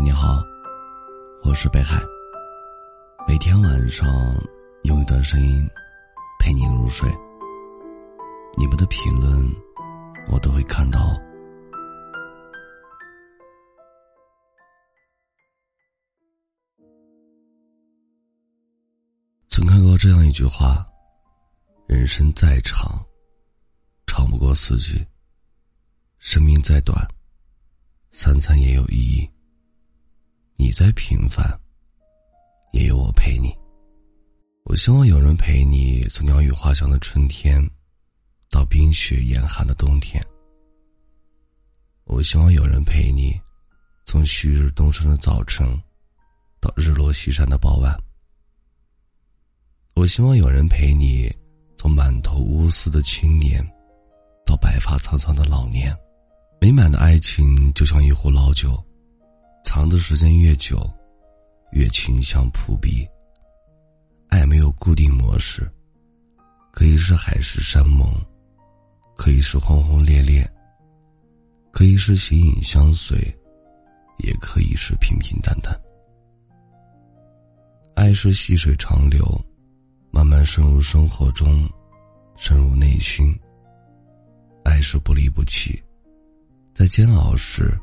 你好，我是北海。每天晚上用一段声音陪你入睡。你们的评论我都会看到。曾看过这样一句话：人生再长，长不过四季；生命再短，三餐也有意义。你再平凡，也有我陪你。我希望有人陪你，从鸟语花香的春天，到冰雪严寒的冬天。我希望有人陪你，从旭日东升的早晨，到日落西山的傍晚。我希望有人陪你，从满头乌丝的青年，到白发苍苍的老年。美满的爱情就像一壶老酒。藏的时间越久，越清香扑鼻。爱没有固定模式，可以是海誓山盟，可以是轰轰烈烈，可以是形影相随，也可以是平平淡淡。爱是细水长流，慢慢渗入生活中，渗入内心。爱是不离不弃，在煎熬时，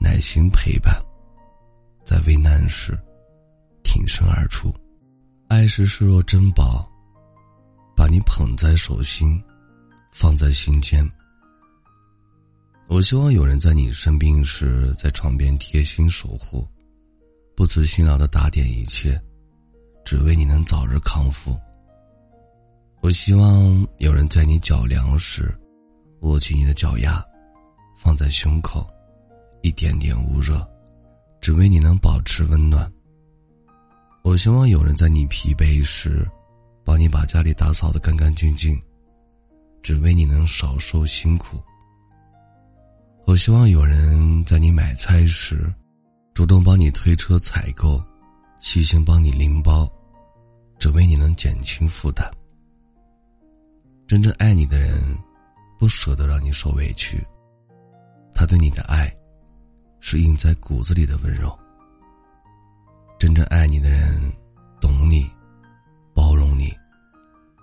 耐心陪伴。在危难时，挺身而出，爱是视若珍宝，把你捧在手心，放在心间。我希望有人在你生病时，在床边贴心守护，不辞辛劳的打点一切，只为你能早日康复。我希望有人在你脚凉时，握起你的脚丫，放在胸口，一点点捂热。只为你能保持温暖。我希望有人在你疲惫时，帮你把家里打扫的干干净净，只为你能少受辛苦。我希望有人在你买菜时，主动帮你推车采购，细心帮你拎包，只为你能减轻负担。真正爱你的人，不舍得让你受委屈，他对你的爱。是印在骨子里的温柔。真正爱你的人，懂你，包容你，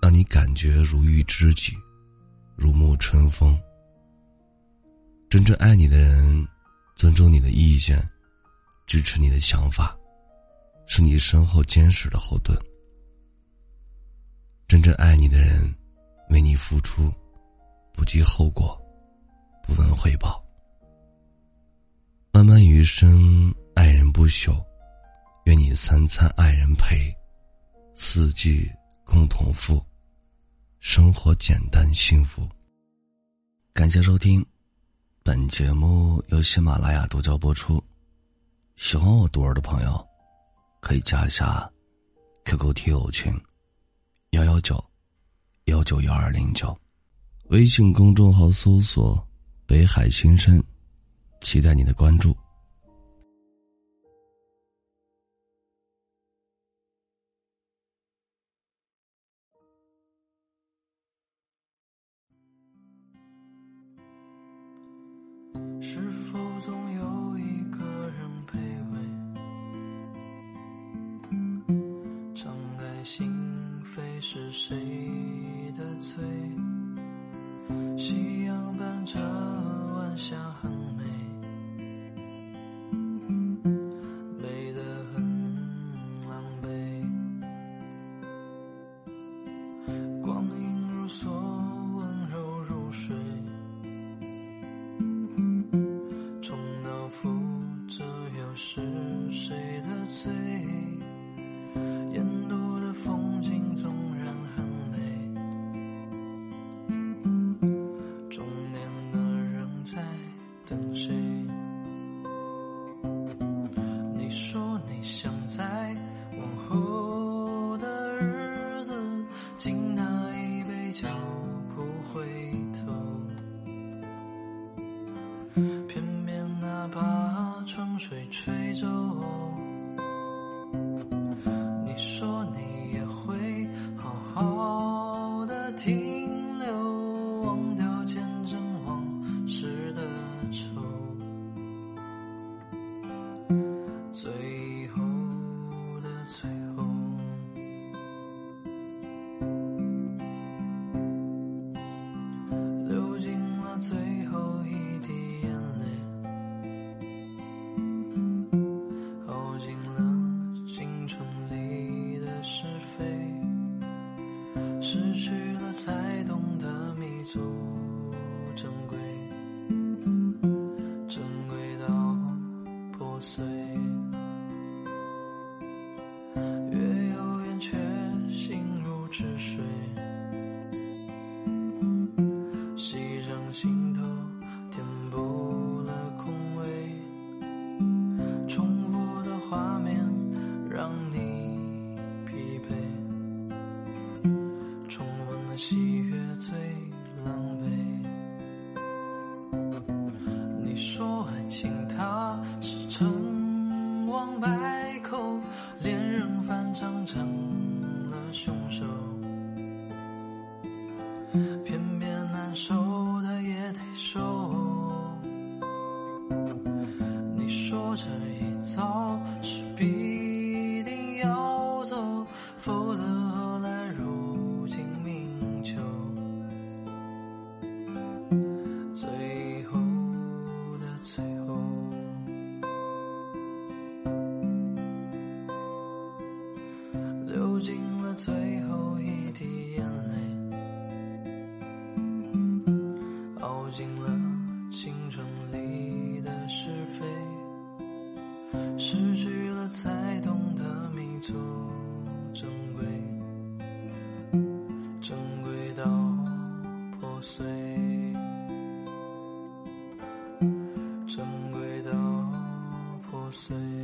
让你感觉如遇知己，如沐春风。真正爱你的人，尊重你的意见，支持你的想法，是你身后坚实的后盾。真正爱你的人，为你付出，不计后果，不问回报。漫漫余生，爱人不朽。愿你三餐爱人陪，四季共同富，生活简单幸福。感谢收听，本节目由喜马拉雅独家播出。喜欢我独儿的朋友，可以加一下 QQ 听友群：幺幺九幺九幺二零九，微信公众号搜索“北海新生”。期待你的关注。是否总有一个人卑微？敞开心扉是谁的罪？夕阳伴着晚霞是谁的罪？沿途的风景纵然很美，中年的人在等谁？你说你想在。春水吹皱都珍贵珍贵到破碎。月有圆缺心如止水。牺牲心头填补了空位重复的画面让你疲惫。重温了喜悦尽了最后一滴眼泪，熬尽了青春里的是非，失去了才懂得弥足珍贵，珍贵到破碎。珍贵到破碎。